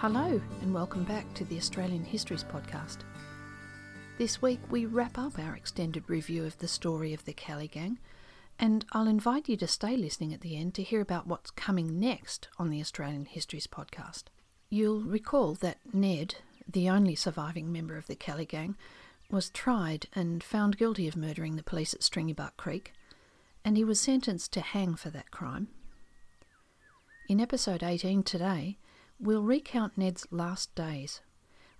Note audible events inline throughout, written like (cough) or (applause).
Hello, and welcome back to the Australian Histories Podcast. This week we wrap up our extended review of the story of the Kelly Gang, and I'll invite you to stay listening at the end to hear about what's coming next on the Australian Histories Podcast. You'll recall that Ned, the only surviving member of the Kelly Gang, was tried and found guilty of murdering the police at Stringybark Creek, and he was sentenced to hang for that crime. In episode 18 today, we'll recount Ned's last days.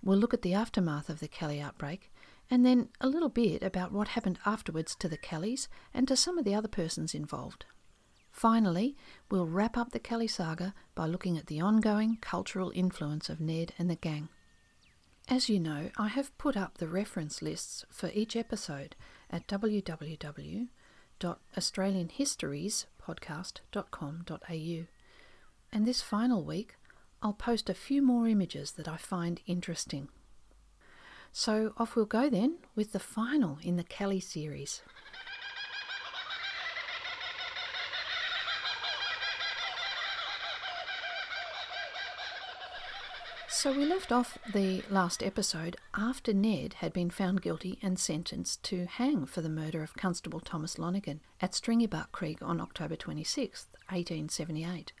We'll look at the aftermath of the Kelly outbreak and then a little bit about what happened afterwards to the Kellys and to some of the other persons involved. Finally, we'll wrap up the Kelly saga by looking at the ongoing cultural influence of Ned and the gang. As you know, I have put up the reference lists for each episode at www.australianhistoriespodcast.com.au. And this final week, I'll post a few more images that I find interesting. So off we'll go then with the final in the Kelly series. So we left off the last episode after Ned had been found guilty and sentenced to hang for the murder of Constable Thomas Lonergan at Stringybark Creek on October 26, 1878.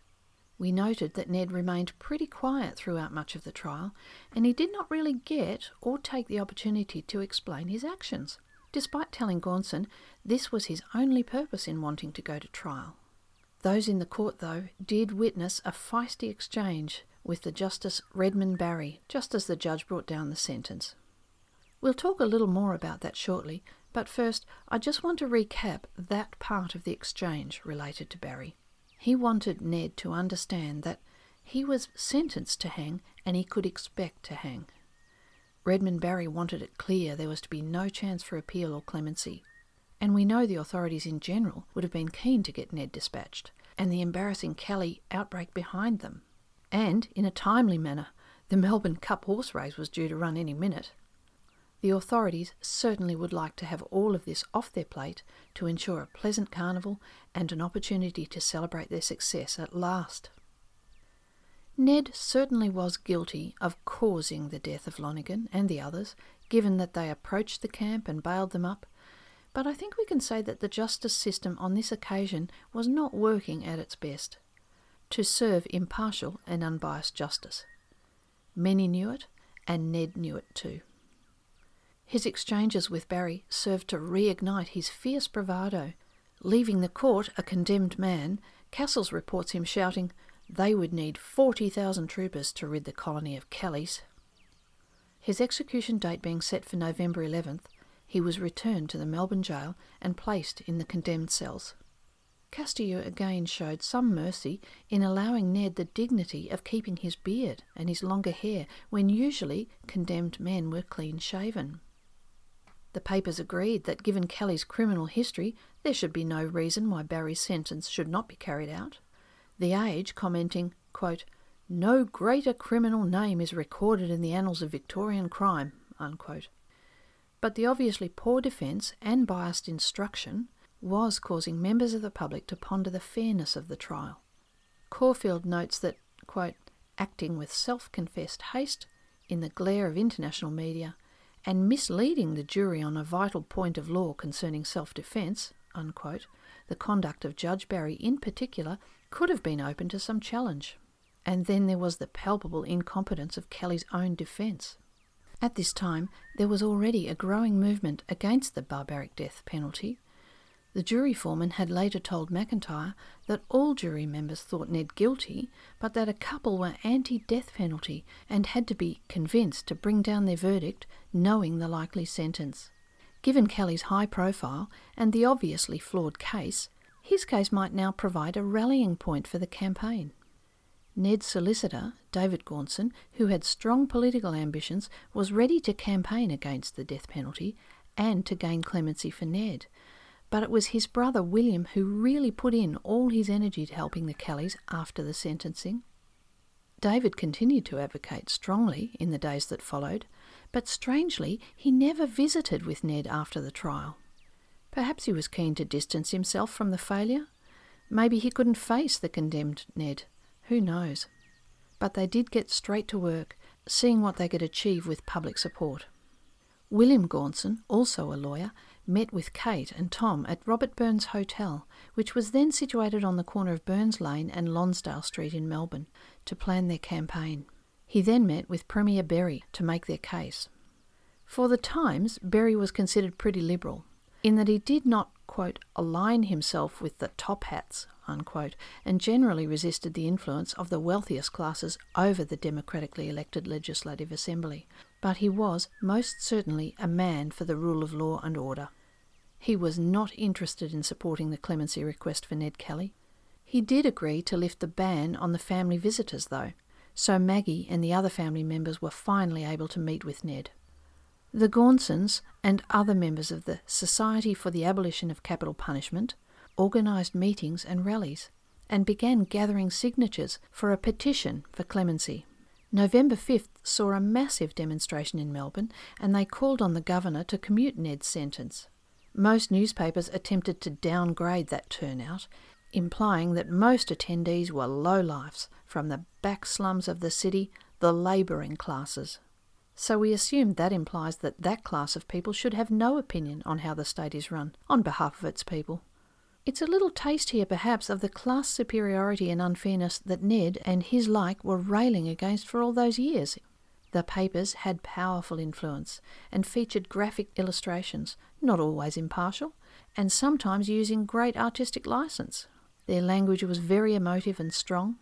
We noted that Ned remained pretty quiet throughout much of the trial, and he did not really get or take the opportunity to explain his actions, despite telling Gaunson this was his only purpose in wanting to go to trial. Those in the court, though, did witness a feisty exchange with the Justice Redmond Barry just as the judge brought down the sentence. We'll talk a little more about that shortly, but first I just want to recap that part of the exchange related to Barry. He wanted Ned to understand that he was sentenced to hang and he could expect to hang. Redmond Barry wanted it clear there was to be no chance for appeal or clemency. And we know the authorities in general would have been keen to get Ned dispatched, and the embarrassing Kelly outbreak behind them. And, in a timely manner, the Melbourne Cup horse race was due to run any minute. The authorities certainly would like to have all of this off their plate to ensure a pleasant carnival and an opportunity to celebrate their success at last. Ned certainly was guilty of causing the death of Lonergan and the others, given that they approached the camp and bailed them up, but I think we can say that the justice system on this occasion was not working at its best to serve impartial and unbiased justice. Many knew it, and Ned knew it too. His exchanges with Barry served to reignite his fierce bravado. Leaving the court a condemned man, Cassels reports him shouting, They would need 40,000 troopers to rid the colony of Kellys. His execution date being set for November 11th, he was returned to the Melbourne jail and placed in the condemned cells. Castieau again showed some mercy in allowing Ned the dignity of keeping his beard and his longer hair when usually condemned men were clean shaven. The papers agreed that given Kelly's criminal history, there should be no reason why Barry's sentence should not be carried out. The Age commenting, quote, No greater criminal name is recorded in the annals of Victorian crime. Unquote. But the obviously poor defence and biased instruction was causing members of the public to ponder the fairness of the trial. Caulfield notes that, quote, acting with self confessed haste in the glare of international media, and misleading the jury on a vital point of law concerning self defence, the conduct of Judge Barry in particular could have been open to some challenge. And then there was the palpable incompetence of Kelly's own defence. At this time, there was already a growing movement against the barbaric death penalty, the jury foreman had later told McIntyre that all jury members thought Ned guilty, but that a couple were anti death penalty and had to be convinced to bring down their verdict, knowing the likely sentence. Given Kelly's high profile and the obviously flawed case, his case might now provide a rallying point for the campaign. Ned's solicitor, David Gaunson, who had strong political ambitions, was ready to campaign against the death penalty and to gain clemency for Ned but it was his brother William who really put in all his energy to helping the Kellys after the sentencing. David continued to advocate strongly in the days that followed, but strangely he never visited with Ned after the trial. Perhaps he was keen to distance himself from the failure. Maybe he couldn't face the condemned Ned. Who knows? but they did get straight to work, seeing what they could achieve with public support. William Gaunson, also a lawyer, met with Kate and Tom at Robert Burns Hotel, which was then situated on the corner of Burns Lane and Lonsdale Street in Melbourne, to plan their campaign. He then met with Premier Berry to make their case. For the Times, Berry was considered pretty liberal, in that he did not, quote, align himself with the top hats, unquote, and generally resisted the influence of the wealthiest classes over the democratically elected Legislative Assembly, but he was most certainly a man for the rule of law and order. He was not interested in supporting the clemency request for Ned Kelly. He did agree to lift the ban on the family visitors, though, so Maggie and the other family members were finally able to meet with Ned. The Gaunsons and other members of the Society for the Abolition of Capital Punishment organised meetings and rallies and began gathering signatures for a petition for clemency. November 5th saw a massive demonstration in Melbourne and they called on the governor to commute Ned's sentence. Most newspapers attempted to downgrade that turnout, implying that most attendees were lowlifes from the back slums of the city, the labouring classes. So we assume that implies that that class of people should have no opinion on how the state is run on behalf of its people. It's a little taste here, perhaps, of the class superiority and unfairness that Ned and his like were railing against for all those years. The papers had powerful influence and featured graphic illustrations, not always impartial, and sometimes using great artistic license. Their language was very emotive and strong.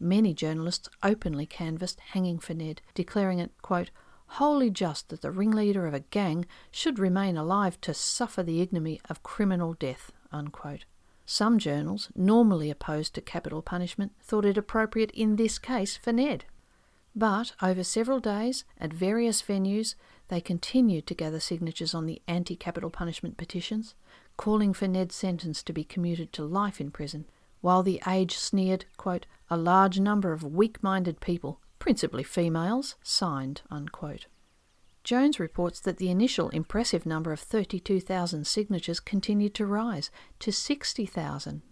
Many journalists openly canvassed hanging for Ned, declaring it, quote, wholly just that the ringleader of a gang should remain alive to suffer the ignominy of criminal death. Unquote. Some journals, normally opposed to capital punishment, thought it appropriate in this case for Ned. But over several days, at various venues, they continued to gather signatures on the anti capital punishment petitions, calling for Ned's sentence to be commuted to life in prison, while the age sneered, quote, a large number of weak minded people, principally females, signed. Unquote. Jones reports that the initial impressive number of 32,000 signatures continued to rise to 60,000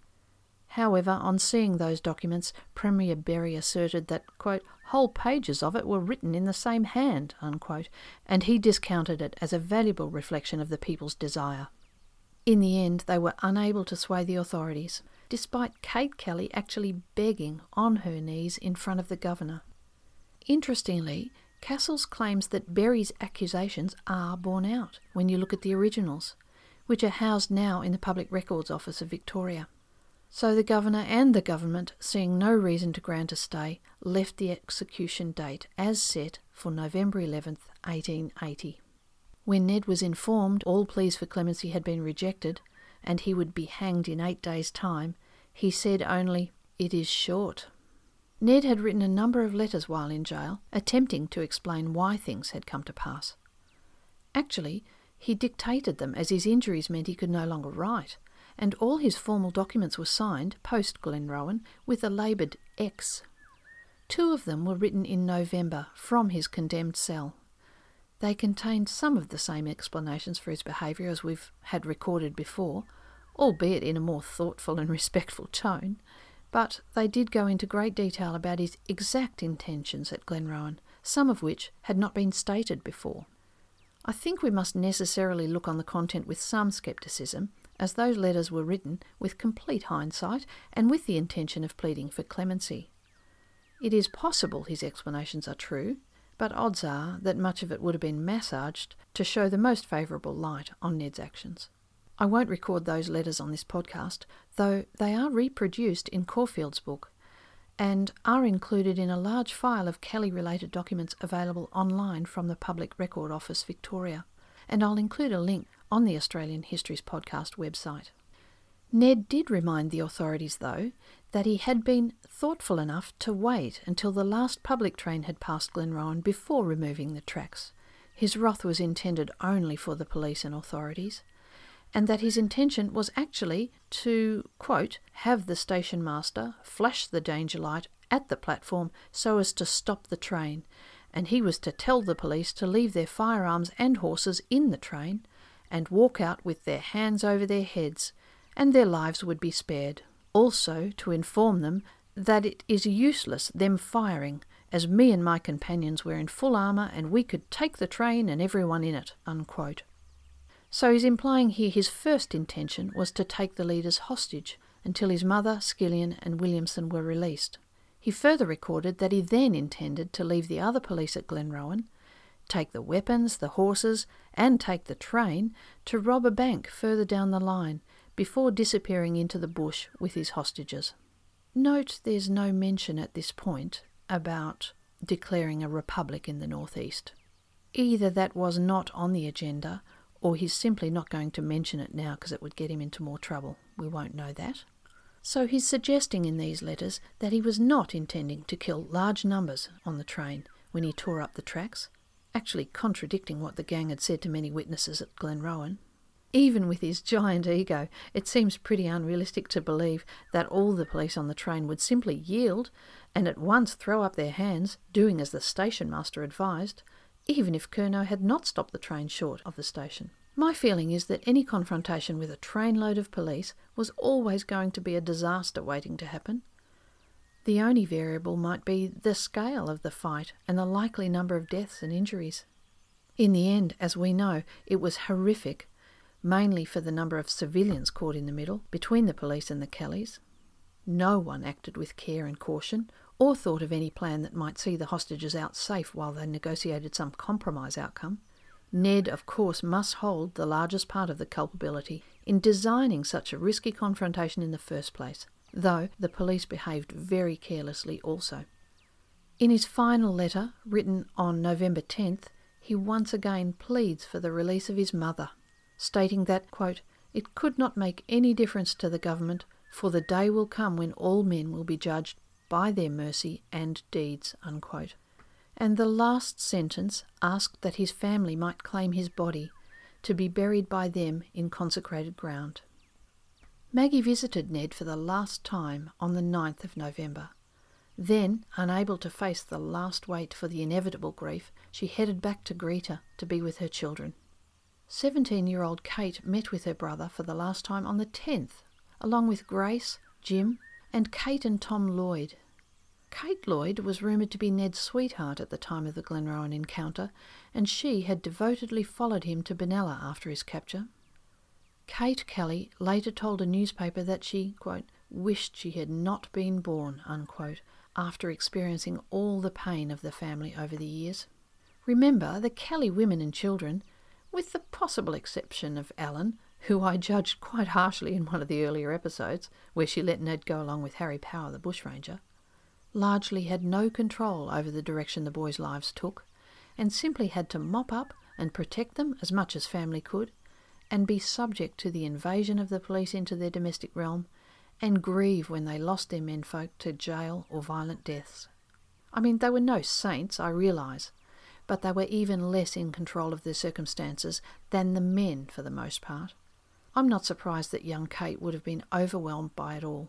However, on seeing those documents, Premier Berry asserted that, quote, whole pages of it were written in the same hand, unquote, and he discounted it as a valuable reflection of the people's desire. In the end, they were unable to sway the authorities, despite Kate Kelly actually begging on her knees in front of the governor. Interestingly, Cassels claims that Berry's accusations are borne out when you look at the originals, which are housed now in the Public Records Office of Victoria. So the governor and the government, seeing no reason to grant a stay, left the execution date as set for November 11th, 1880. When Ned was informed all pleas for clemency had been rejected and he would be hanged in eight days' time, he said only, It is short. Ned had written a number of letters while in jail, attempting to explain why things had come to pass. Actually, he dictated them as his injuries meant he could no longer write, and all his formal documents were signed, post Glenrowan, with a laboured X. Two of them were written in November from his condemned cell. They contained some of the same explanations for his behaviour as we've had recorded before, albeit in a more thoughtful and (laughs) respectful tone, but they did go into great detail about his exact intentions at Glenrowan, some of which had not been stated before. I think we must necessarily look on the content with some scepticism, as those letters were written with complete hindsight and with the intention of pleading for clemency. It is possible his explanations are true, but odds are that much of it would have been massaged to show the most favourable light on Ned's actions. I won't record those letters on this podcast, though they are reproduced in Caulfield's book and are included in a large file of Kelly related documents available online from the Public Record Office Victoria, and I'll include a link on the Australian Histories Podcast website. Ned did remind the authorities, though, that he had been thoughtful enough to wait until the last public train had passed Glenrowan before removing the tracks. His wrath was intended only for the police and authorities, and that his intention was actually to, quote, have the station master flash the danger light at the platform so as to stop the train, and he was to tell the police to leave their firearms and horses in the train and walk out with their hands over their heads, and their lives would be spared. Also, to inform them that it is useless them firing, as me and my companions were in full armour and we could take the train and everyone in it. Unquote. So he's implying here his first intention was to take the leaders hostage until his mother, Skillion, and Williamson were released. He further recorded that he then intended to leave the other police at Glenrowan, take the weapons, the horses, and take the train to rob a bank further down the line before disappearing into the bush with his hostages. Note there's no mention at this point about declaring a republic in the northeast. Either that was not on the agenda or he's simply not going to mention it now because it would get him into more trouble. We won't know that. So he's suggesting in these letters that he was not intending to kill large numbers on the train when he tore up the tracks, actually contradicting what the gang had said to many witnesses at Glenrowan. Even with his giant ego, it seems pretty unrealistic to believe that all the police on the train would simply yield and at once throw up their hands, doing as the station master advised, even if Curnow had not stopped the train short of the station. My feeling is that any confrontation with a trainload of police was always going to be a disaster waiting to happen. The only variable might be the scale of the fight and the likely number of deaths and injuries. In the end, as we know, it was horrific, mainly for the number of civilians caught in the middle, between the police and the Kellys. No one acted with care and caution, or thought of any plan that might see the hostages out safe while they negotiated some compromise outcome. Ned, of course, must hold the largest part of the culpability in designing such a risky confrontation in the first place, though the police behaved very carelessly also. In his final letter, written on November 10th, he once again pleads for the release of his mother, stating that, quote, it could not make any difference to the government, for the day will come when all men will be judged by their mercy and deeds. Unquote. And the last sentence asked that his family might claim his body to be buried by them in consecrated ground. Maggie visited Ned for the last time on the 9th of November. Then, unable to face the last wait for the inevitable grief, she headed back to Greta to be with her children. 17 year old Kate met with her brother for the last time on the 10th, along with Grace, Jim, and Kate and Tom Lloyd. Kate Lloyd was rumoured to be Ned's sweetheart at the time of the Glenrowan encounter, and she had devotedly followed him to Benalla after his capture. Kate Kelly later told a newspaper that she, quote, wished she had not been born, unquote, after experiencing all the pain of the family over the years. Remember, the Kelly women and children, with the possible exception of Ellen, who I judged quite harshly in one of the earlier episodes, where she let Ned go along with Harry Power, the bushranger, largely had no control over the direction the boys' lives took, and simply had to mop up and protect them as much as family could, and be subject to the invasion of the police into their domestic realm, and grieve when they lost their menfolk to jail or violent deaths. I mean, they were no saints, I realise, but they were even less in control of their circumstances than the men for the most part. I'm not surprised that young Kate would have been overwhelmed by it all.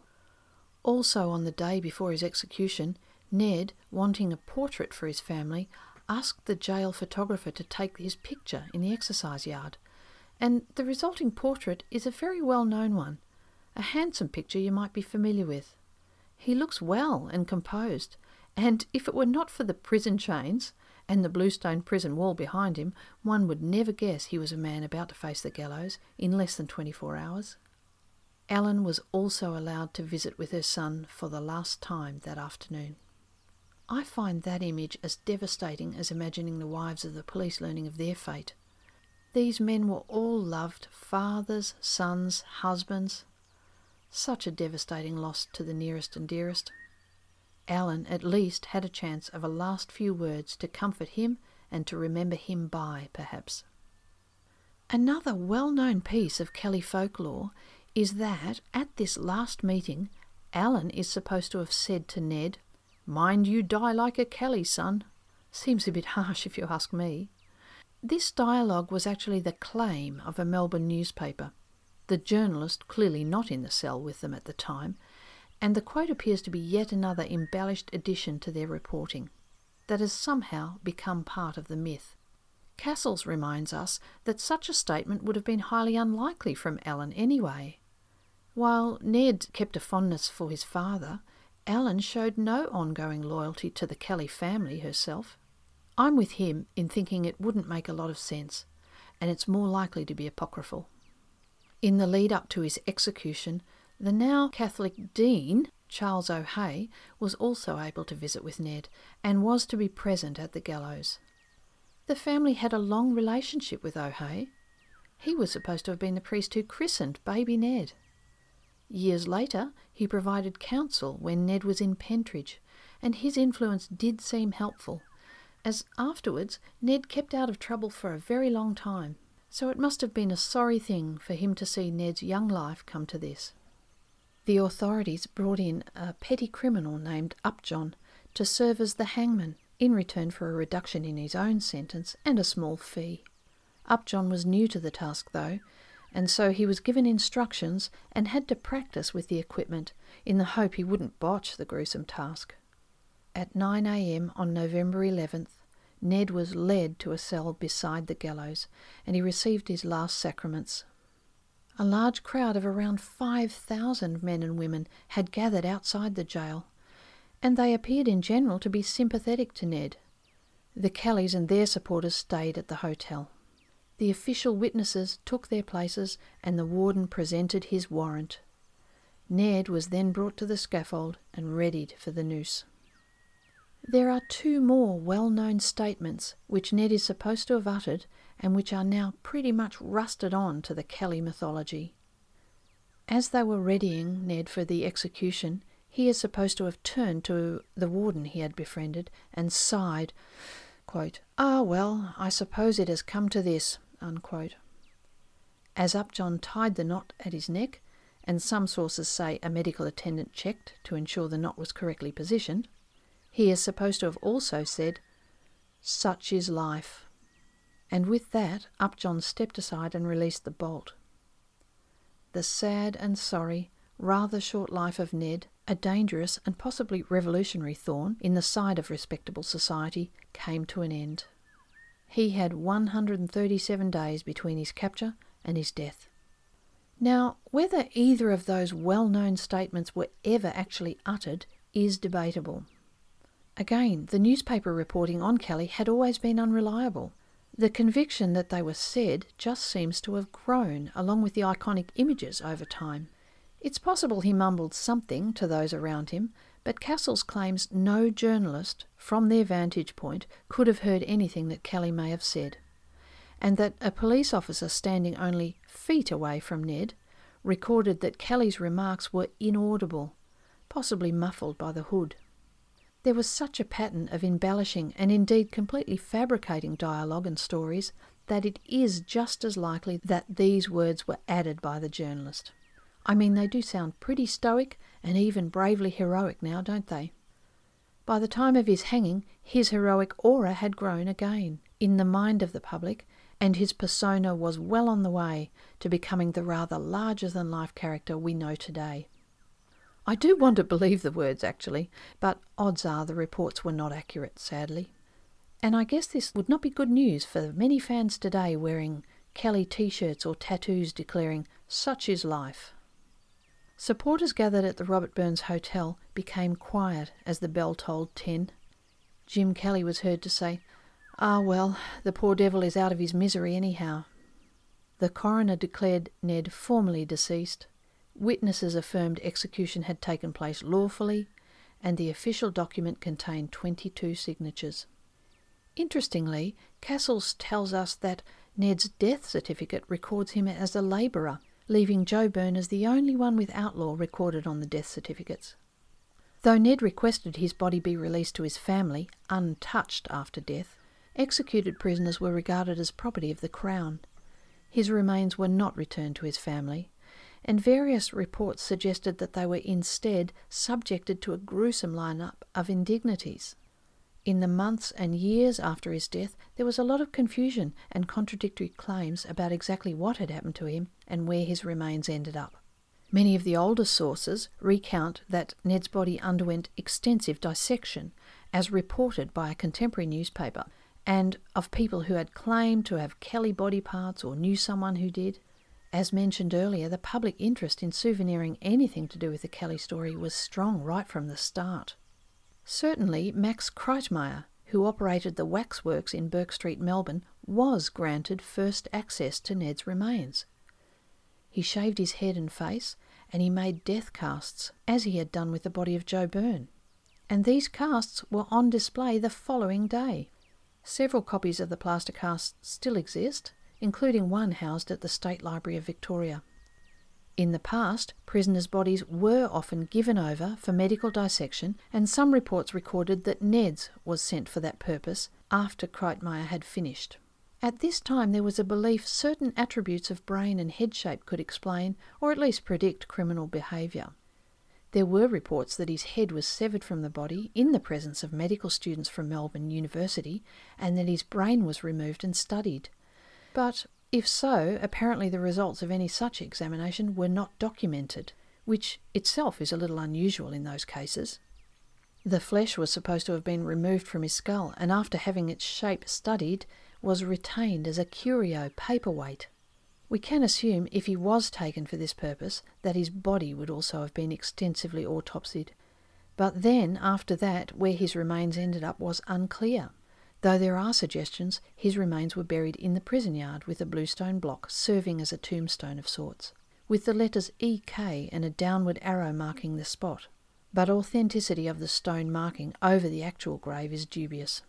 Also, on the day before his execution, Ned, wanting a portrait for his family, asked the jail photographer to take his picture in the exercise yard, and the resulting portrait is a very well known one, a handsome picture you might be familiar with. He looks well and composed, and if it were not for the prison chains and the bluestone prison wall behind him, one would never guess he was a man about to face the gallows in less than 24 hours. Ellen was also allowed to visit with her son for the last time that afternoon. I find that image as devastating as imagining the wives of the police learning of their fate. These men were all loved fathers, sons, husbands. Such a devastating loss to the nearest and dearest. Ellen at least had a chance of a last few words to comfort him and to remember him by, perhaps. Another well known piece of Kelly folklore is that at this last meeting, Ellen is supposed to have said to Ned, Mind you die like a Kelly, son. Seems a bit harsh if you ask me. This dialogue was actually the claim of a Melbourne newspaper, the journalist clearly not in the cell with them at the time, and the quote appears to be yet another embellished addition to their reporting that has somehow become part of the myth. Cassels reminds us that such a statement would have been highly unlikely from Ellen anyway. While Ned kept a fondness for his father, Ellen showed no ongoing loyalty to the Kelly family herself. I'm with him in thinking it wouldn't make a lot of sense, and it's more likely to be apocryphal. In the lead up to his execution, the now Catholic Dean, Charles O'Hea, was also able to visit with Ned and was to be present at the gallows. The family had a long relationship with O'Hea. He was supposed to have been the priest who christened baby Ned. Years later, he provided counsel when Ned was in Pentridge, and his influence did seem helpful, as afterwards Ned kept out of trouble for a very long time. So it must have been a sorry thing for him to see Ned's young life come to this. The authorities brought in a petty criminal named Upjohn to serve as the hangman in return for a reduction in his own sentence and a small fee. Upjohn was new to the task, though, and so he was given instructions and had to practice with the equipment in the hope he wouldn't botch the gruesome task. At 9 a.m. on November 11th, Ned was led to a cell beside the gallows and he received his last sacraments. A large crowd of around 5,000 men and women had gathered outside the jail, and they appeared in general to be sympathetic to Ned. The Kellys and their supporters stayed at the hotel. The official witnesses took their places and the warden presented his warrant. Ned was then brought to the scaffold and readied for the noose. There are two more well known statements which Ned is supposed to have uttered and which are now pretty much rusted on to the Kelly mythology. As they were readying Ned for the execution, he is supposed to have turned to the warden he had befriended and sighed, quote, Ah, well, I suppose it has come to this. Unquote. As Upjohn tied the knot at his neck, and some sources say a medical attendant checked to ensure the knot was correctly positioned, he is supposed to have also said, Such is life. And with that, Upjohn stepped aside and released the bolt. The sad and sorry, rather short life of Ned, a dangerous and possibly revolutionary thorn in the side of respectable society, came to an end. He had 137 days between his capture and his death. Now, whether either of those well known statements were ever actually uttered is debatable. Again, the newspaper reporting on Kelly had always been unreliable. The conviction that they were said just seems to have grown along with the iconic images over time. It's possible he mumbled something to those around him, but Cassels claims no journalist, from their vantage point, could have heard anything that Kelly may have said, and that a police officer standing only feet away from Ned recorded that Kelly's remarks were inaudible, possibly muffled by the hood. There was such a pattern of embellishing and indeed completely fabricating dialogue and stories that it is just as likely that these words were added by the journalist. I mean, they do sound pretty stoic and even bravely heroic now, don't they? By the time of his hanging, his heroic aura had grown again in the mind of the public, and his persona was well on the way to becoming the rather larger than life character we know today. I do want to believe the words, actually, but odds are the reports were not accurate, sadly. And I guess this would not be good news for many fans today wearing Kelly t shirts or tattoos declaring, Such is life. Supporters gathered at the Robert Burns Hotel became quiet as the bell tolled ten. Jim Kelly was heard to say, Ah, well, the poor devil is out of his misery anyhow. The coroner declared Ned formally deceased. Witnesses affirmed execution had taken place lawfully, and the official document contained 22 signatures. Interestingly, Cassels tells us that Ned's death certificate records him as a labourer leaving Joe Byrne as the only one with outlaw recorded on the death certificates. Though Ned requested his body be released to his family, untouched after death, executed prisoners were regarded as property of the Crown. His remains were not returned to his family, and various reports suggested that they were instead subjected to a gruesome line-up of indignities. In the months and years after his death, there was a lot of confusion and contradictory claims about exactly what had happened to him and where his remains ended up. Many of the older sources recount that Ned's body underwent extensive dissection, as reported by a contemporary newspaper, and of people who had claimed to have Kelly body parts or knew someone who did. As mentioned earlier, the public interest in souveniring anything to do with the Kelly story was strong right from the start. Certainly, Max Kreitmayer, who operated the waxworks in Bourke Street, Melbourne, was granted first access to Ned's remains. He shaved his head and face, and he made death casts, as he had done with the body of Joe Byrne. And these casts were on display the following day. Several copies of the plaster casts still exist, including one housed at the State Library of Victoria. In the past, prisoners' bodies were often given over for medical dissection, and some reports recorded that Ned's was sent for that purpose after Kreitmayer had finished. At this time, there was a belief certain attributes of brain and head shape could explain, or at least predict, criminal behaviour. There were reports that his head was severed from the body in the presence of medical students from Melbourne University, and that his brain was removed and studied. But if so, apparently the results of any such examination were not documented, which itself is a little unusual in those cases. The flesh was supposed to have been removed from his skull, and after having its shape studied, was retained as a curio paperweight. We can assume, if he was taken for this purpose, that his body would also have been extensively autopsied. But then, after that, where his remains ended up was unclear though there are suggestions his remains were buried in the prison yard with a bluestone block serving as a tombstone of sorts, with the letters EK and a downward arrow marking the spot. But authenticity of the stone marking over the actual grave is dubious.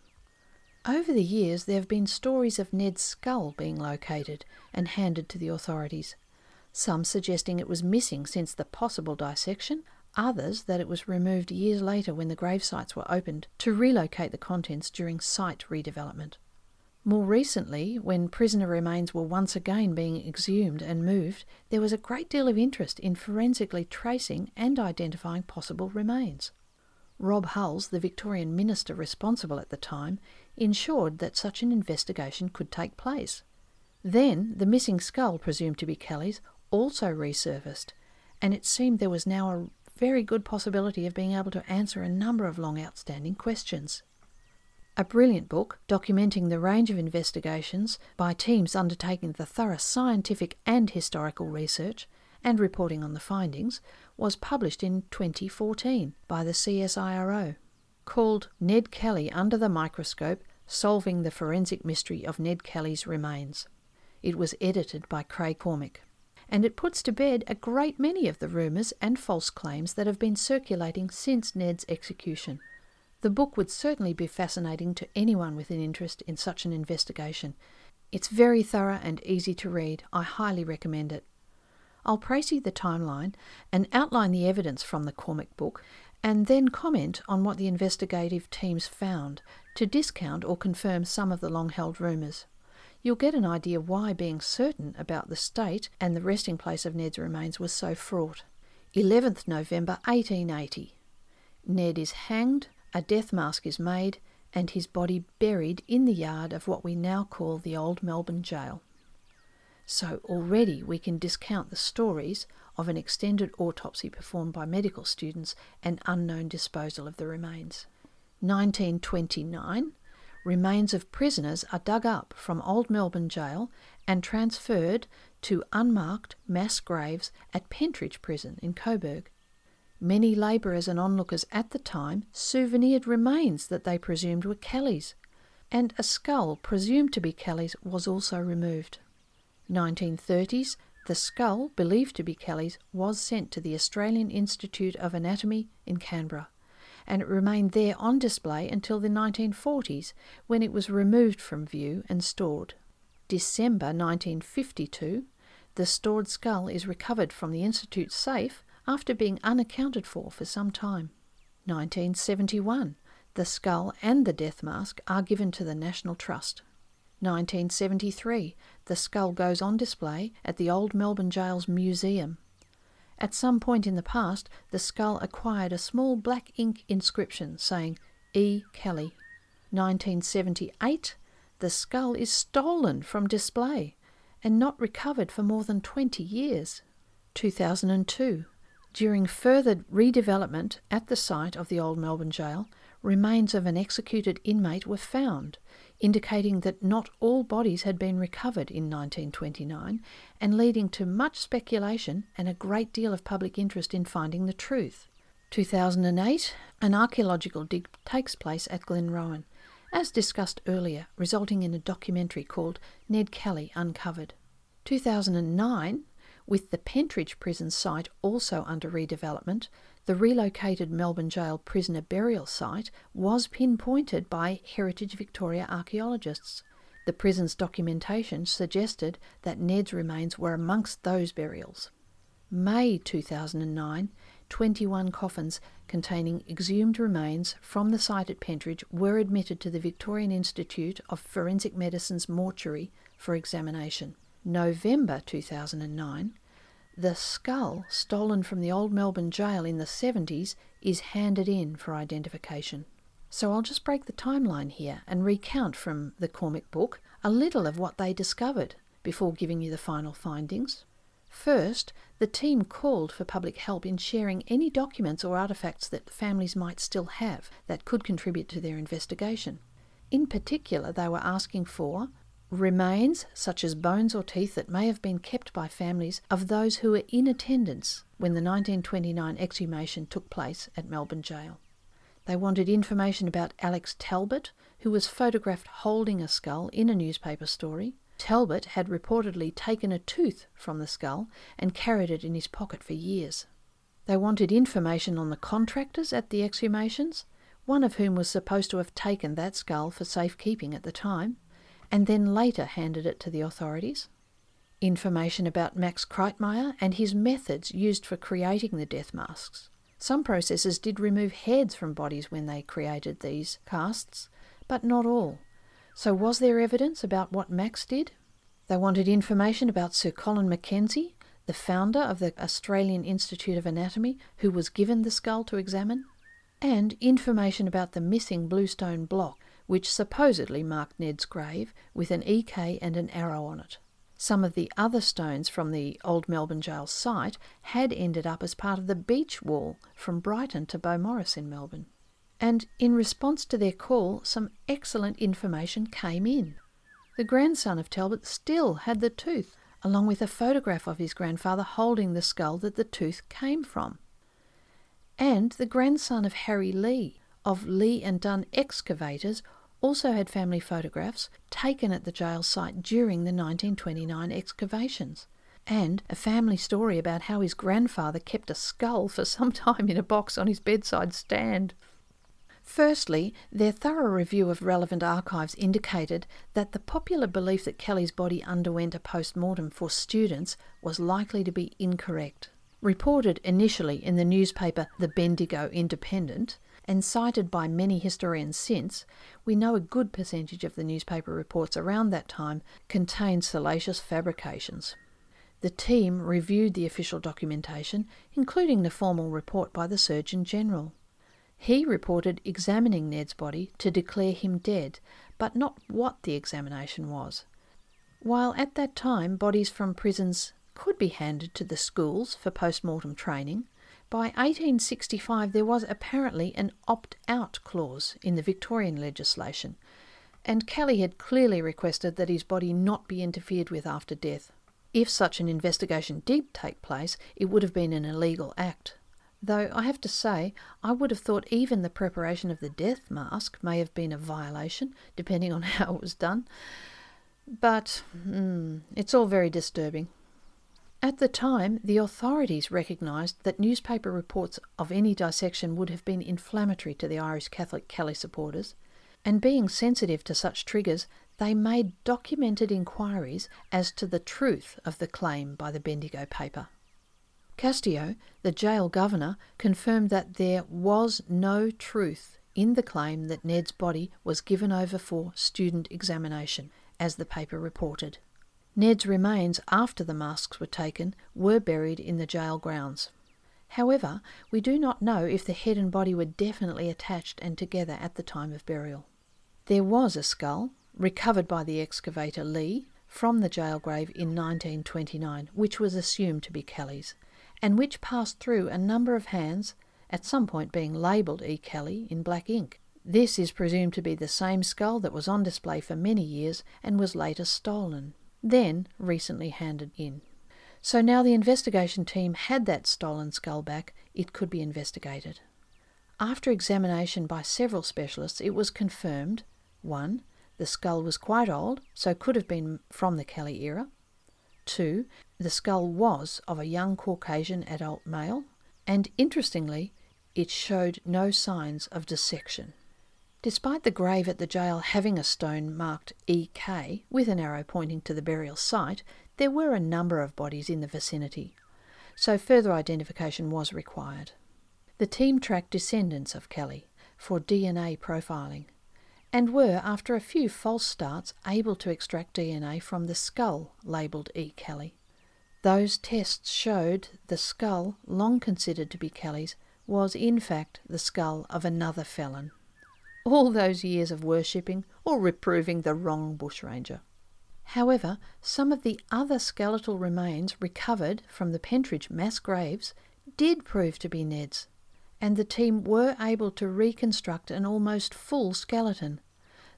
Over the years, there have been stories of Ned's skull being located and handed to the authorities, some suggesting it was missing since the possible dissection, others that it was removed years later when the grave sites were opened to relocate the contents during site redevelopment. More recently, when prisoner remains were once again being exhumed and moved, there was a great deal of interest in forensically tracing and identifying possible remains. Rob Hulls, the Victorian minister responsible at the time, ensured that such an investigation could take place. Then the missing skull, presumed to be Kelly's, also resurfaced, and it seemed there was now a very good possibility of being able to answer a number of long outstanding questions. A brilliant book documenting the range of investigations by teams undertaking the thorough scientific and historical research and reporting on the findings was published in 2014 by the CSIRO, called Ned Kelly Under the Microscope Solving the Forensic Mystery of Ned Kelly's Remains. It was edited by Craig Cormick and it puts to bed a great many of the rumours and false claims that have been circulating since Ned's execution. The book would certainly be fascinating to anyone with an interest in such an investigation. It's very thorough and easy to read. I highly recommend it. I'll précis the timeline and outline the evidence from the Cormick book, and then comment on what the investigative teams found to discount or confirm some of the long held rumours you'll get an idea why being certain about the state and the resting place of Ned's remains was so fraught. 11th November 1880. Ned is hanged, a death mask is made, and his body buried in the yard of what we now call the Old Melbourne Jail. So already we can discount the stories of an extended autopsy performed by medical students and unknown disposal of the remains. 1929 remains of prisoners are dug up from Old Melbourne Jail and transferred to unmarked mass graves at Pentridge Prison in Coburg. Many labourers and onlookers at the time souvenired remains that they presumed were Kelly's, and a skull presumed to be Kelly's was also removed. 1930s, the skull, believed to be Kelly's, was sent to the Australian Institute of Anatomy in Canberra and it remained there on display until the 1940s when it was removed from view and stored. December 1952, the stored skull is recovered from the Institute's safe after being unaccounted for for some time. 1971, the skull and the death mask are given to the National Trust. 1973, the skull goes on display at the Old Melbourne Jail's Museum. At some point in the past, the skull acquired a small black ink inscription saying E. Kelly. 1978, the skull is stolen from display and not recovered for more than 20 years. 2002, during further redevelopment at the site of the old Melbourne jail, remains of an executed inmate were found indicating that not all bodies had been recovered in 1929 and leading to much speculation and a great deal of public interest in finding the truth. 2008, an archaeological dig takes place at Glenrowan, as discussed earlier, resulting in a documentary called Ned Kelly Uncovered. 2009, with the Pentridge prison site also under redevelopment, the relocated Melbourne Jail prisoner burial site was pinpointed by Heritage Victoria archaeologists. The prison's documentation suggested that Ned's remains were amongst those burials. May 2009, 21 coffins containing exhumed remains from the site at Pentridge were admitted to the Victorian Institute of Forensic Medicine's mortuary for examination. November 2009, the skull stolen from the old Melbourne jail in the 70s is handed in for identification. So I'll just break the timeline here and recount from the Cormick book a little of what they discovered before giving you the final findings. First, the team called for public help in sharing any documents or artefacts that families might still have that could contribute to their investigation. In particular, they were asking for Remains, such as bones or teeth, that may have been kept by families of those who were in attendance when the 1929 exhumation took place at Melbourne Jail. They wanted information about Alex Talbot, who was photographed holding a skull in a newspaper story. Talbot had reportedly taken a tooth from the skull and carried it in his pocket for years. They wanted information on the contractors at the exhumations, one of whom was supposed to have taken that skull for safekeeping at the time and then later handed it to the authorities. Information about Max Kreitmayer and his methods used for creating the death masks. Some processes did remove heads from bodies when they created these casts, but not all. So, was there evidence about what Max did? They wanted information about Sir Colin Mackenzie, the founder of the Australian Institute of Anatomy, who was given the skull to examine, and information about the missing bluestone block which supposedly marked Ned's grave with an EK and an arrow on it. Some of the other stones from the old Melbourne Jail site had ended up as part of the beach wall from Brighton to Beaumaris in Melbourne. And in response to their call, some excellent information came in. The grandson of Talbot still had the tooth, along with a photograph of his grandfather holding the skull that the tooth came from. And the grandson of Harry Lee, of Lee and Dunn excavators, also had family photographs taken at the jail site during the 1929 excavations, and a family story about how his grandfather kept a skull for some (laughs) time in a box on his bedside stand. Firstly, their thorough review of relevant archives indicated that the popular belief that Kelly's body underwent a post mortem for students was likely to be incorrect. Reported initially in the newspaper The Bendigo Independent, and cited by many historians since, we know a good percentage of the newspaper reports around that time contained salacious fabrications. The team reviewed the official documentation, including the formal report by the Surgeon General. He reported examining Ned's body to declare him dead, but not what the examination was. While at that time bodies from prisons could be handed to the schools for post mortem training, by 1865, there was apparently an opt out clause in the Victorian legislation, and Kelly had clearly requested that his body not be interfered with after death. If such an investigation did take place, it would have been an illegal act. Though I have to say, I would have thought even the preparation of the death mask may have been a violation, depending on (laughs) how it was done. But mm, it's all very disturbing. At the time, the authorities recognised that newspaper reports of any dissection would have been inflammatory to the Irish Catholic Kelly supporters, and being sensitive to such triggers, they made documented inquiries as to the truth of the claim by the Bendigo paper. Castieau, the jail governor, confirmed that there was no truth in the claim that Ned's body was given over for student examination, as the paper reported. Ned's remains, after the masks were taken, were buried in the jail grounds. However, we do not know if the head and body were definitely attached and together at the time of burial. There was a skull, recovered by the excavator Lee, from the jail grave in 1929, which was assumed to be Kelly's, and which passed through a number of hands, at some point being labelled E. Kelly in black ink. This is presumed to be the same skull that was on display for many years and was later stolen, then recently handed in. So now the investigation team had that stolen skull back, it could be investigated. After examination by several specialists, it was confirmed 1. The skull was quite old, so could have been from the Kelly era. 2. The skull was of a young Caucasian adult male, and interestingly, it showed no signs of dissection. Despite the grave at the jail having a stone marked EK with an arrow pointing to the burial site, there were a number of bodies in the vicinity, so further identification was required. The team tracked descendants of Kelly for DNA profiling and were, after a few false starts, able to extract DNA from the skull labelled E. Kelly. Those tests showed the skull, long considered to be Kelly's, was in fact the skull of another felon. All those years of worshipping or reproving the wrong bushranger. However, some of the other skeletal remains recovered from the Pentridge mass graves did prove to be Ned's and the team were able to reconstruct an almost full skeleton,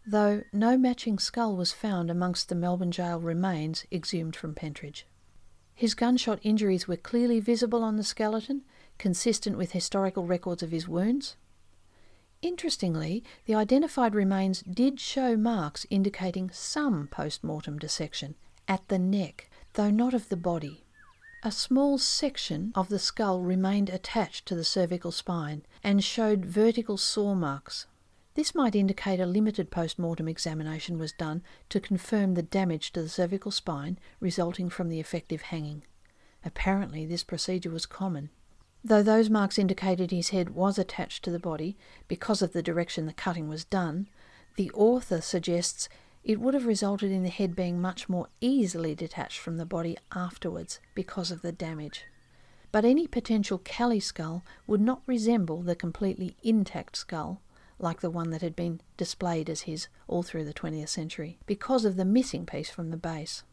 though no matching skull was found amongst the Melbourne jail remains exhumed from Pentridge. His gunshot injuries were clearly visible on the skeleton, consistent with historical records of his wounds. Interestingly, the identified remains did show marks indicating some post mortem dissection at the neck, though not of the body. A small section of the skull remained attached to the cervical spine and showed vertical saw marks. This might indicate a limited post mortem examination was done to confirm the damage to the cervical spine resulting from the effective hanging. Apparently, this procedure was common. Though those marks indicated his head was attached to the body because of the direction the cutting was done, the author suggests it would have resulted in the head being much more easily detached from the body afterwards because of the damage. But any potential Kelly skull would not resemble the completely intact skull like the one that had been displayed as his all through the 20th century because of the missing piece from the base.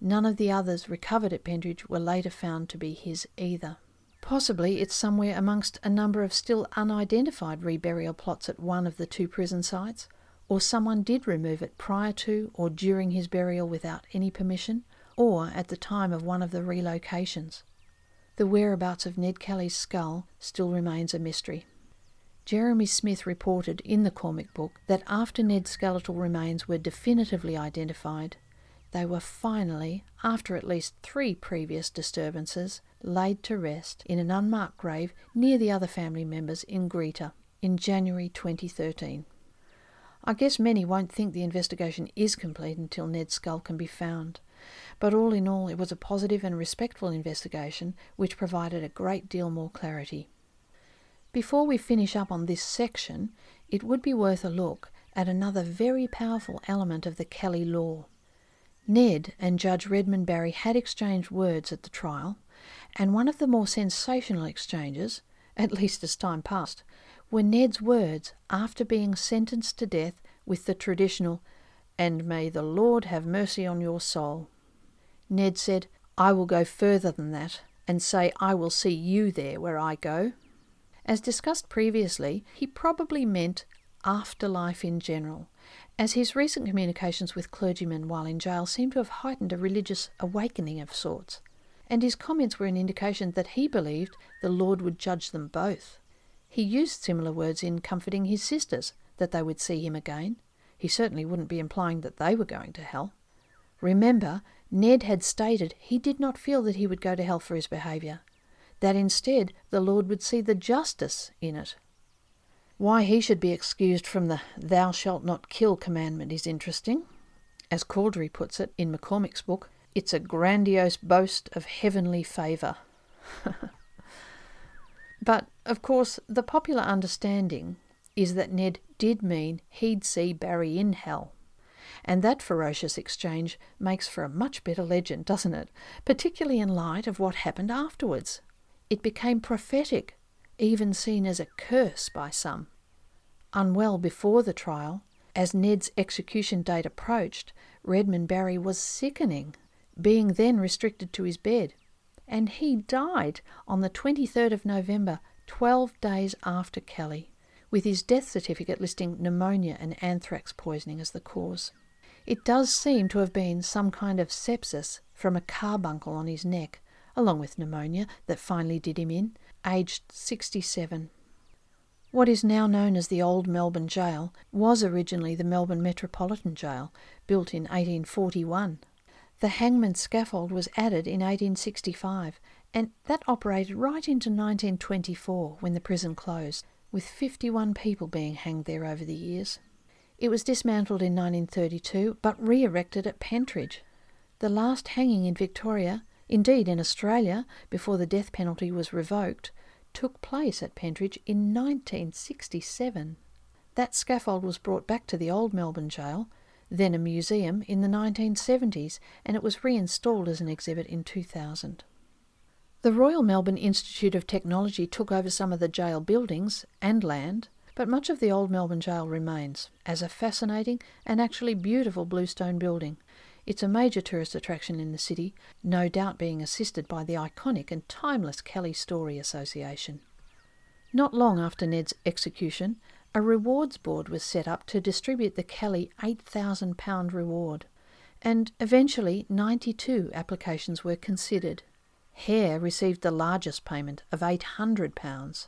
None of the others recovered at Pentridge were later found to be his either. Possibly it's somewhere amongst a number of still unidentified reburial plots at one of the two prison sites, or someone did remove it prior to or during his burial without any permission, or at the time of one of the relocations. The whereabouts of Ned Kelly's skull still remains a mystery. Jeremy Smith reported in the Cormick book that after Ned's skeletal remains were definitively identified, they were finally, after at least three previous disturbances, laid to rest in an unmarked grave near the other family members in Greta in January 2013. I guess many won't think the investigation is complete until Ned's skull can be found. But all in all, it was a positive and respectful investigation which provided a great deal more clarity. Before we finish up on this section, it would be worth a look at another very powerful element of the Kelly lore. Ned and Judge Redmond Barry had exchanged words at the trial, and one of the more sensational exchanges, at least as time passed, were Ned's words after being sentenced to death with the traditional, And may the Lord have mercy on your soul. Ned said, I will go further than that and say I will see you there where I go. As discussed previously, he probably meant afterlife in general, as his recent communications with clergymen while in jail seem to have heightened a religious awakening of sorts, and his comments were an indication that he believed the Lord would judge them both. He used similar words in comforting his sisters that they would see him again. He certainly wouldn't be implying that they were going to hell. Remember, Ned had stated he did not feel that he would go to hell for his behaviour, that instead the Lord would see the justice in it. Why he should be excused from the thou shalt not kill commandment is interesting. As Cauldry puts it in Cormick's book, it's a grandiose boast of heavenly favour. (laughs) But, of course, the popular understanding is that Ned did mean he'd see Barry in hell. And that ferocious exchange makes for a much better legend, doesn't it? Particularly in light of what happened afterwards. It became prophetic, even seen as a curse by some. Unwell before the trial, as Ned's execution date approached, Redmond Barry was sickening, being then restricted to his bed and he died on the 23rd of November, 12 days after Kelly, with his death certificate listing pneumonia and anthrax poisoning as the cause. It does seem to have been some kind of sepsis from a carbuncle on his neck, along with pneumonia, that finally did him in, aged 67. What is now known as the Old Melbourne Jail was originally the Melbourne Metropolitan Jail, built in 1841. The hangman's scaffold was added in 1865, and that operated right into 1924 when the prison closed, with 51 people being hanged there over the years. It was dismantled in 1932 but re erected at Pentridge. The last hanging in Victoria, indeed in Australia, before the death penalty was revoked, took place at Pentridge in 1967. That scaffold was brought back to the old Melbourne jail, then a museum, in the 1970s, and it was reinstalled as an exhibit in 2000. The Royal Melbourne Institute of Technology took over some of the jail buildings and land, but much of the old Melbourne jail remains as a fascinating and actually beautiful bluestone building. It's a major tourist attraction in the city, no doubt being assisted by the iconic and timeless Kelly Story Association. Not long after Ned's execution, a rewards board was set up to distribute the Kelly £8,000 reward, and eventually 92 applications were considered. Hare received the largest payment of £800,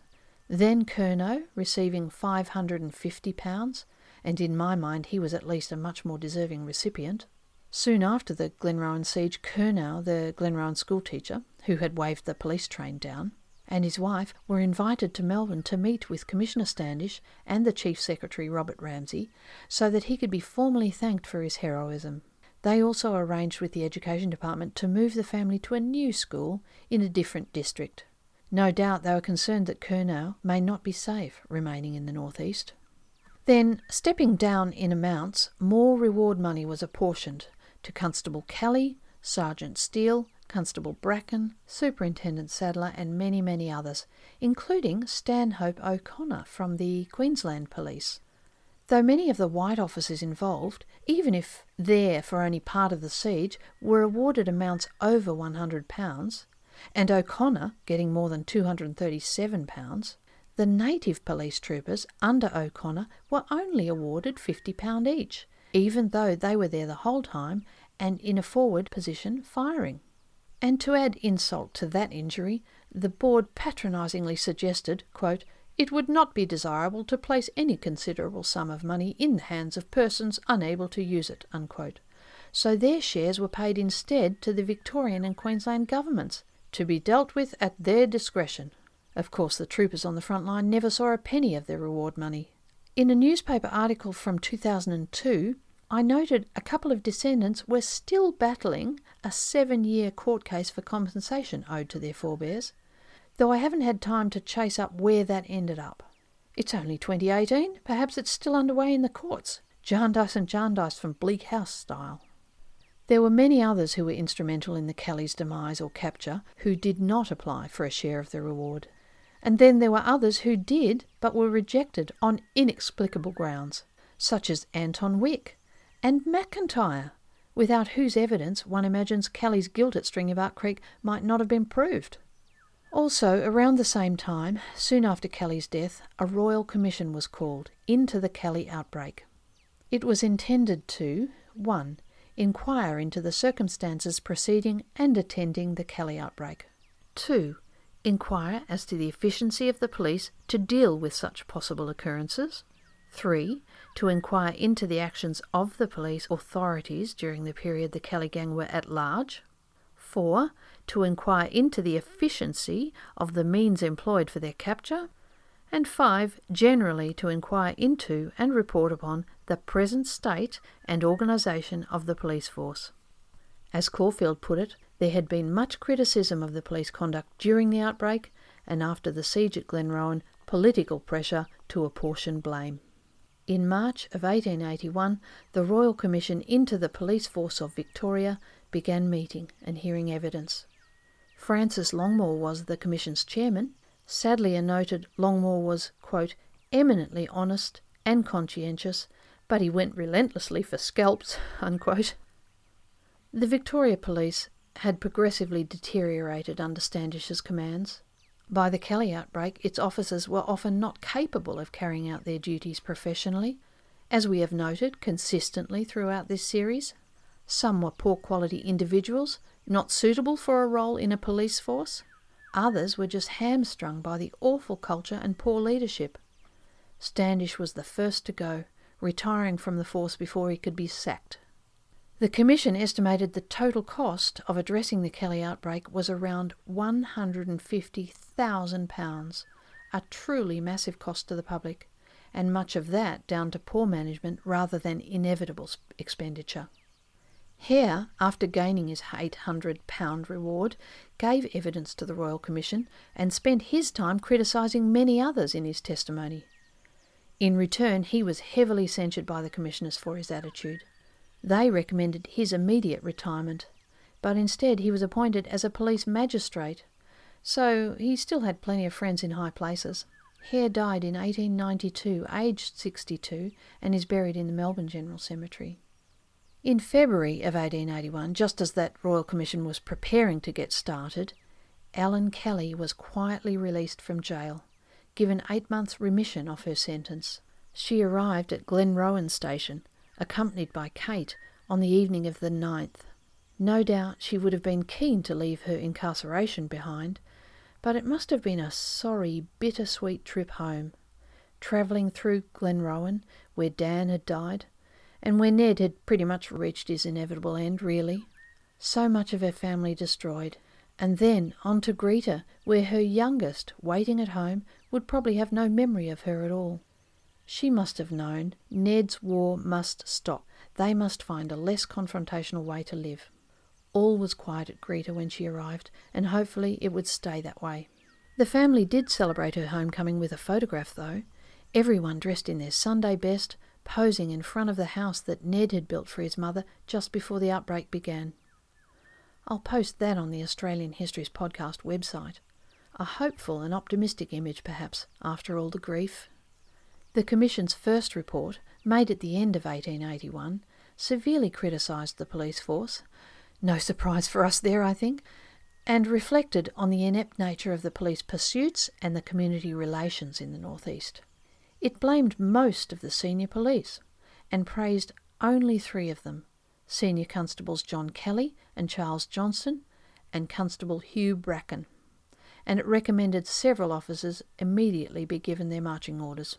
then Curnow receiving £550, and in my mind he was at least a much more deserving recipient. Soon after the Glenrowan siege, Curnow, the Glenrowan schoolteacher, who had waved the police train down, and his wife were invited to Melbourne to meet with Commissioner Standish and the Chief Secretary Robert Ramsay so that he could be formally thanked for his heroism. They also arranged with the Education Department to move the family to a new school in a different district. No doubt they were concerned that Curnow may not be safe remaining in the northeast. Then, stepping down in amounts, more reward money was apportioned to Constable Kelly, Sergeant Steele, Constable Bracken, Superintendent Sadleir, and many, many others, including Stanhope O'Connor from the Queensland Police. Though many of the white officers involved, even if there for only part of the siege, were awarded amounts over £100, and O'Connor getting more than £237, the native police troopers under O'Connor were only awarded £50 each, even though they were there the whole time and in a forward position firing. And to add insult to that injury, the board patronisingly suggested, quote, it would not be desirable to place any considerable sum of money in the hands of persons unable to use it. Unquote. So their shares were paid instead to the Victorian and Queensland governments, to be dealt with at their discretion. Of course, the troopers on the front line never saw a penny of their reward money. In a newspaper article from 2002, I noted a couple of descendants were still battling a seven year court case for compensation owed to their forebears, though I haven't had time to chase up where that ended up. It's only 2018, perhaps it's still underway in the courts. Jarndyce and Jarndyce from Bleak House style. There were many others who were instrumental in the Kellys' demise or capture who did not apply for a share of the reward. And then there were others who did but were rejected on inexplicable grounds, such as Anton Wick, and McIntyre, without whose evidence one imagines Kelly's guilt at String of Stringybark Creek might not have been proved. Also, around the same time, soon after Kelly's death, a royal commission was called into the Kelly outbreak. It was intended to 1. Inquire into the circumstances preceding and attending the Kelly outbreak. 2. Inquire as to the efficiency of the police to deal with such possible occurrences. 3 to inquire into the actions of the police authorities during the period the Kelly gang were at large. 4. To inquire into the efficiency of the means employed for their capture. And 5. Generally to inquire into and report upon the present state and organisation of the police force. As Caulfield put it, there had been much criticism of the police conduct during the outbreak and after the siege at Glenrowan, political pressure to apportion blame. In March of 1881, the Royal Commission into the Police Force of Victoria began meeting and hearing evidence. Francis Longmore was the Commission's chairman. Sadleir noted Longmore was, quote, eminently honest and conscientious, but he went relentlessly for scalps, (laughs) unquote. The Victoria Police had progressively deteriorated under Standish's commands. By the Kelly outbreak, its officers were often not capable of carrying out their duties professionally, as we have noted consistently throughout this series. Some were poor quality individuals, not suitable for a role in a police force. Others were just hamstrung by the awful culture and poor leadership. Standish was the first to go, retiring from the force before he could be sacked. The Commission estimated the total cost of addressing the Kelly outbreak was around £150,000, a truly massive cost to the public, and much of that down to poor management rather than inevitable expenditure. Hare, after gaining his £800 reward, gave evidence to the Royal Commission and spent his time criticising many others in his testimony. In return, he was heavily censured by the Commissioners for his attitude. They recommended his immediate retirement, but instead he was appointed as a police magistrate, so he still had plenty of friends in high places. Hare died in 1892, aged 62, and is buried in the Melbourne General Cemetery. In February of 1881, just as that Royal Commission was preparing to get started, Ellen Kelly was quietly released from jail, given eight months' remission of her sentence. She arrived at Glenrowan Station, accompanied by Kate, on the evening of the 9th. No doubt she would have been keen to leave her incarceration behind, but it must have been a sorry, bittersweet trip home, travelling through Glenrowan, where Dan had died, and where Ned had pretty much reached his inevitable end, really. So much of her family destroyed. And then on to Greta, where her youngest, waiting at home, would probably have no memory of her at all. She must have known Ned's war must stop. They must find a less confrontational way to live. All was quiet at Greta when she arrived, and hopefully it would stay that way. The family did celebrate her homecoming with a photograph, though. Everyone dressed in their Sunday best, posing in front of the house that Ned had built for his mother just before the outbreak began. I'll post that on the Australian Histories podcast website. A hopeful and optimistic image, perhaps, after all the grief. The Commission's first report, made at the end of 1881, severely criticised the police force. No surprise for us there, I think, and reflected on the inept nature of the police pursuits and the community relations in the northeast. It blamed most of the senior police and praised only three of them Senior Constables John Kelly and Charles Johnson, and Constable Hugh Bracken, and it recommended several officers immediately be given their marching orders.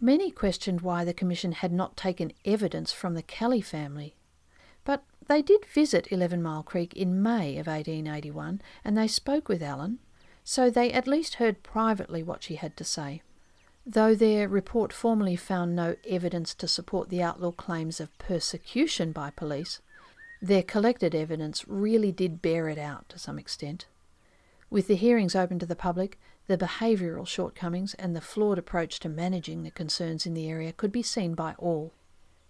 Many questioned why the Commission had not taken evidence from the Kelly family, but they did visit Eleven Mile Creek in May of 1881 and they spoke with Ellen, so they at least heard privately what she had to say. Though their report formally found no evidence to support the outlaw claims of persecution by police, their collected evidence really did bear it out to some extent. With the hearings open to the public, the behavioural shortcomings and the flawed approach to managing the concerns in the area could be seen by all.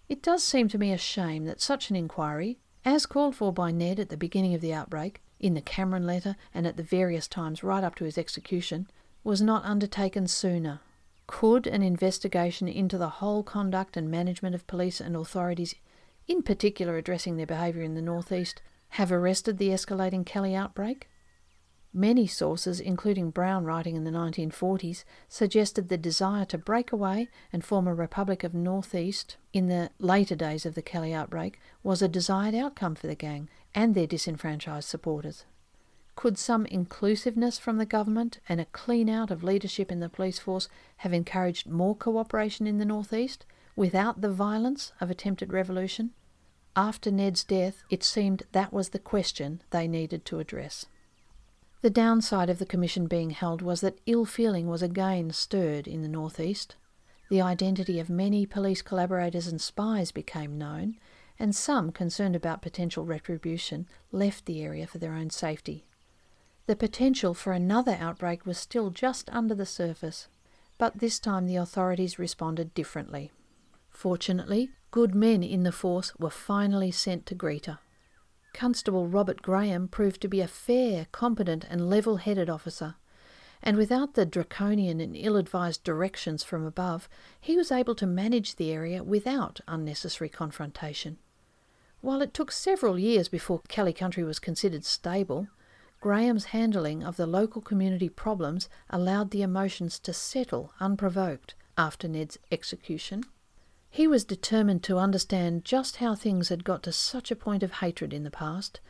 It does seem to me a shame that such an inquiry, as called for by Ned at the beginning of the outbreak, in the Cameron letter, and at the various times right up to his execution, was not undertaken sooner. Could an investigation into the whole conduct and management of police and authorities, in particular addressing their behaviour in the northeast, have arrested the escalating Kelly outbreak? Many sources, including Brown writing in the 1940s, suggested the desire to break away and form a Republic of Northeast in the later days of the Kelly outbreak was a desired outcome for the gang and their disenfranchised supporters. Could some inclusiveness from the government and a clean out of leadership in the police force have encouraged more cooperation in the northeast without the violence of attempted revolution? After Ned's death, it seemed that was the question they needed to address. The downside of the commission being held was that ill feeling was again stirred in the northeast. The identity of many police collaborators and spies became known, and some concerned about potential retribution left the area for their own safety. The potential for another outbreak was still just under the surface, but this time the authorities responded differently. Fortunately, good men in the force were finally sent to Greta. Constable Robert Graham proved to be a fair, competent, and level headed officer, and without the draconian and ill advised directions from above, he was able to manage the area without unnecessary confrontation. While it took several years before Kelly Country was considered stable, Graham's handling of the local community problems allowed the emotions to settle unprovoked after Ned's execution. He was determined to understand just how things had got to such a point of hatred in the past,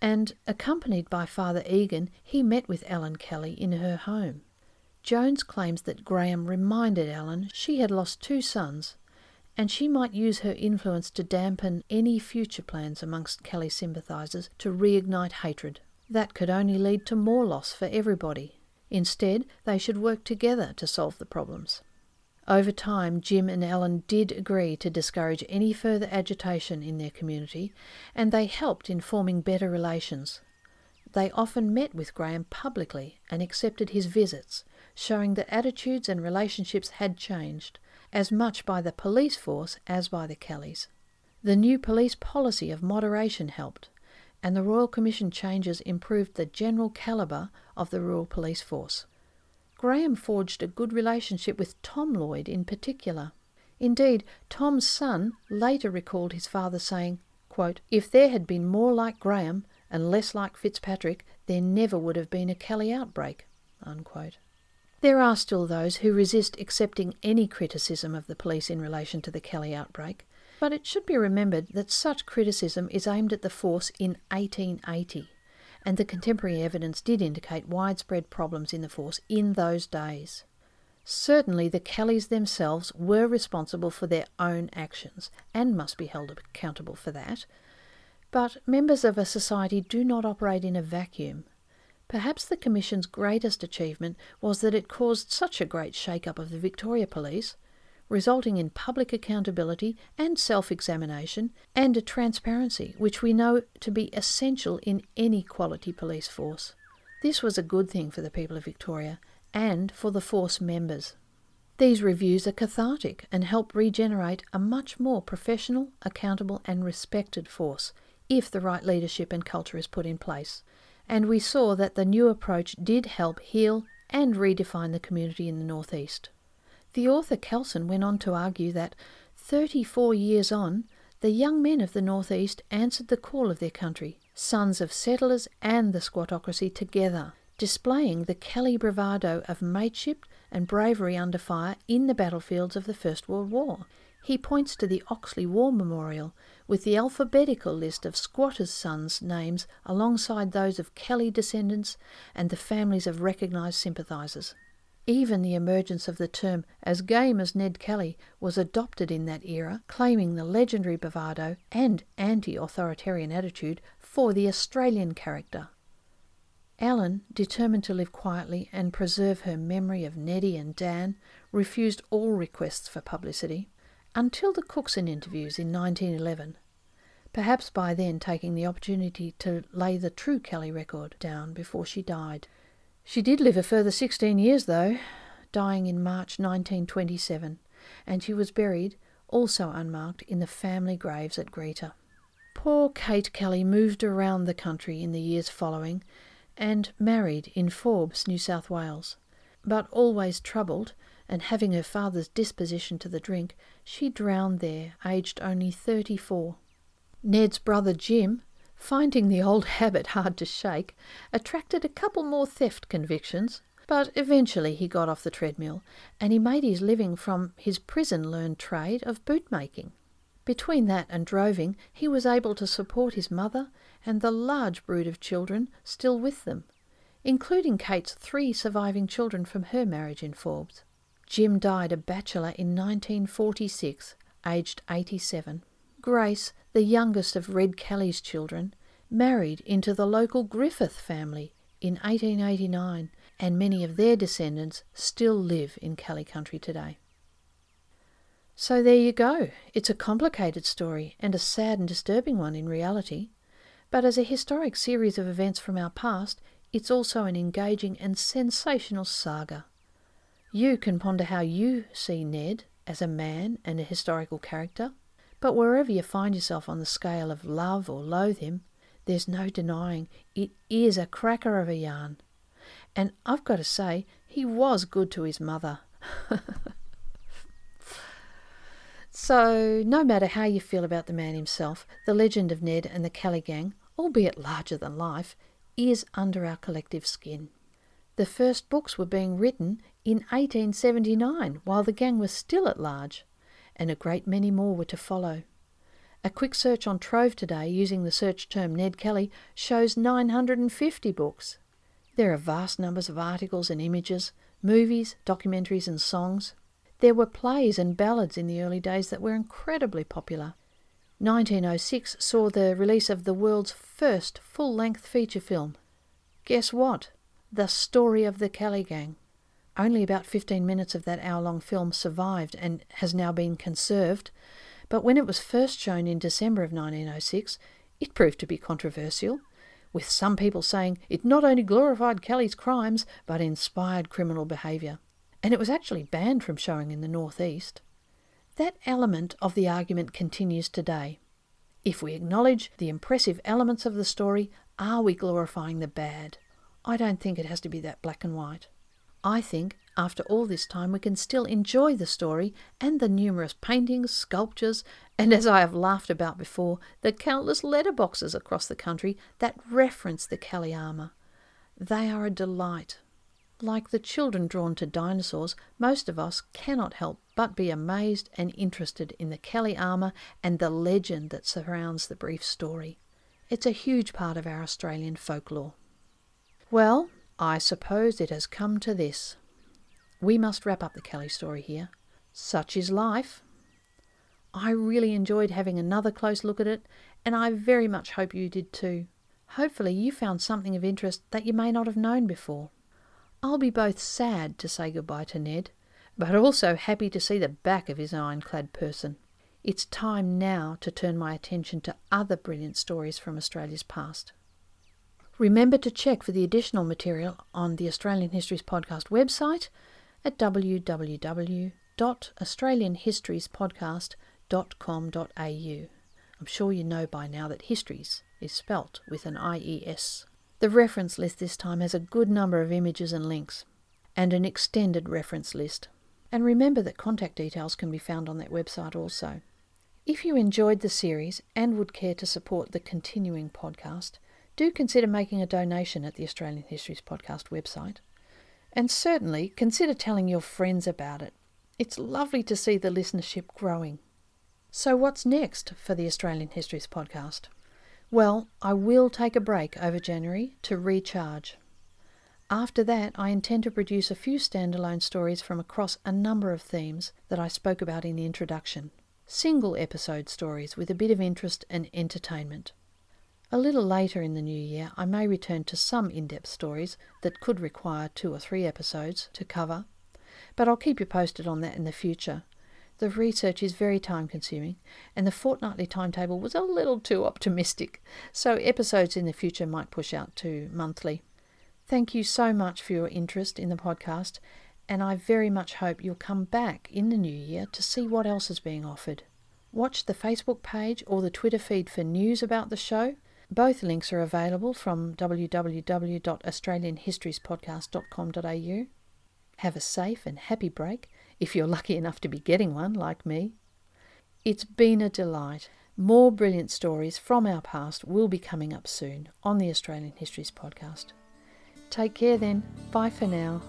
and, accompanied by Father Egan, he met with Ellen Kelly in her home. Jones claims that Graham reminded Ellen she had lost two sons, and she might use her influence to dampen any future plans amongst Kelly sympathisers to reignite hatred. That could only lead to more loss for everybody. Instead, they should work together to solve the problems. Over time, Jim and Ellen did agree to discourage any further agitation in their community, and they helped in forming better relations. They often met with Graham publicly and accepted his visits, showing that attitudes and relationships had changed, as much by the police force as by the Kellys. The new police policy of moderation helped, and the Royal Commission changes improved the general calibre of the rural police force. Graham forged a good relationship with Tom Lloyd in particular. Indeed, Tom's son later recalled his father saying, quote, If there had been more like Graham and less like Fitzpatrick, there never would have been a Kelly outbreak. Unquote. There are still those who resist accepting any criticism of the police in relation to the Kelly outbreak, but it should be remembered that such criticism is aimed at the force in 1880, and the contemporary evidence did indicate widespread problems in the force in those days. Certainly, the Kellys themselves were responsible for their own actions and must be held accountable for that. But members of a society do not operate in a vacuum. Perhaps the Commission's greatest achievement was that it caused such a great shake up of the Victoria Police resulting in public accountability and self examination and a transparency which we know to be essential in any quality police force. This was a good thing for the people of Victoria and for the force members. These reviews are cathartic and help regenerate a much more professional, accountable, and respected force if the right leadership and culture is put in place. And we saw that the new approach did help heal and redefine the community in the Northeast. The author Kelson went on to argue that 34 years on, the young men of the Northeast answered the call of their country, sons of settlers and the squattocracy together, displaying the Kelly bravado of mateship and bravery under fire in the battlefields of the First World War. He points to the Oxley War Memorial with the alphabetical list of squatters' sons' names alongside those of Kelly descendants and the families of recognised sympathisers. Even the emergence of the term as game as Ned Kelly was adopted in that era, claiming the legendary bravado and anti authoritarian attitude for the Australian character. Ellen, determined to live quietly and preserve her memory of Neddy and Dan, refused all requests for publicity until the Cookson interviews in 1911, perhaps by then taking the opportunity to lay the true Kelly record down before she died. She did live a further 16 years, though, dying in March 1927, and she was buried, also unmarked, in the family graves at Greta. Poor Kate Kelly moved around the country in the years following and married in Forbes, New South Wales. But always troubled, and having her father's disposition to the drink, she drowned there, aged only 34. Ned's brother Jim, finding the old habit hard to shake, attracted a couple more theft convictions, but eventually he got off the treadmill and he made his living from his prison learned trade of bootmaking. Between that and droving, he was able to support his mother and the large brood of children still with them, including Kate's three surviving children from her marriage in Forbes. Jim died a bachelor in 1946, aged 87. Grace, the youngest of Red Kelly's children, married into the local Griffith family in 1889, and many of their descendants still live in Kelly country today. So there you go. It's a complicated story and a sad and disturbing one in reality. But as a historic series of events from our past, it's also an engaging and sensational saga. You can ponder how you see Ned as a man and a historical character, but wherever you find yourself on the scale of love or loathe him, there's no denying it is a cracker of a yarn. And I've got to say, he was good to his mother. (laughs) so, no matter how you feel about the man himself, the legend of Ned and the Kelly gang, albeit larger than life, is under our collective skin. The first books were being written in 1879 while the gang was still at large, and a great many more were to follow. A quick search on Trove today using the search term Ned Kelly shows 950 books. There are vast numbers of articles and images, movies, documentaries, and songs. There were plays and ballads in the early days that were incredibly popular. 1906 saw the release of the world's first full length feature film. Guess what? The Story of the Kelly Gang. Only about 15 minutes of that hour long film survived and has now been conserved, but when it was first shown in December of 1906, it proved to be controversial, with some people saying it not only glorified Kelly's crimes but inspired criminal behaviour. And it was actually banned from showing in the Northeast. That element of the argument continues today. If we acknowledge the impressive elements of the story, are we glorifying the bad? I don't think it has to be that black and white. I think after all this time we can still enjoy the story and the numerous paintings, sculptures, and as I have laughed about before, the countless letterboxes across the country that reference the armour. They are a delight. Like the children drawn to dinosaurs, most of us cannot help but be amazed and interested in the Kelly armour and the legend that surrounds the brief story. It's a huge part of our Australian folklore. Well, I suppose it has come to this. We must wrap up the Kelly story here. Such is life. I really enjoyed having another close look at it, and I very much hope you did too. Hopefully, you found something of interest that you may not have known before. I'll be both sad to say goodbye to Ned, but also happy to see the back of his ironclad person. It's time now to turn my attention to other brilliant stories from Australia's past. Remember to check for the additional material on the Australian Histories Podcast website at www.australianhistoriespodcast.com.au. I'm sure you know by now that histories is spelt with an IES. The reference list this time has a good number of images and links, and an extended reference list. And remember that contact details can be found on that website also. If you enjoyed the series and would care to support the continuing podcast, do consider making a donation at the Australian Histories Podcast website. And certainly consider telling your friends about it. It's lovely to see the listenership growing. So, what's next for the Australian Histories Podcast? Well, I will take a break over January to recharge. After that, I intend to produce a few standalone stories from across a number of themes that I spoke about in the introduction. Single episode stories with a bit of interest and entertainment. A little later in the new year, I may return to some in depth stories that could require two or three episodes to cover, but I'll keep you posted on that in the future. The research is very time consuming, and the fortnightly timetable was a little too optimistic, so episodes in the future might push out to monthly. Thank you so much for your interest in the podcast, and I very much hope you'll come back in the new year to see what else is being offered. Watch the Facebook page or the Twitter feed for news about the show both links are available from www.australianhistoriespodcast.com.au. Have a safe and happy break if you're lucky enough to be getting one, like me. It's been a delight. More brilliant stories from our past will be coming up soon on the Australian Histories Podcast. Take care then. Bye for now.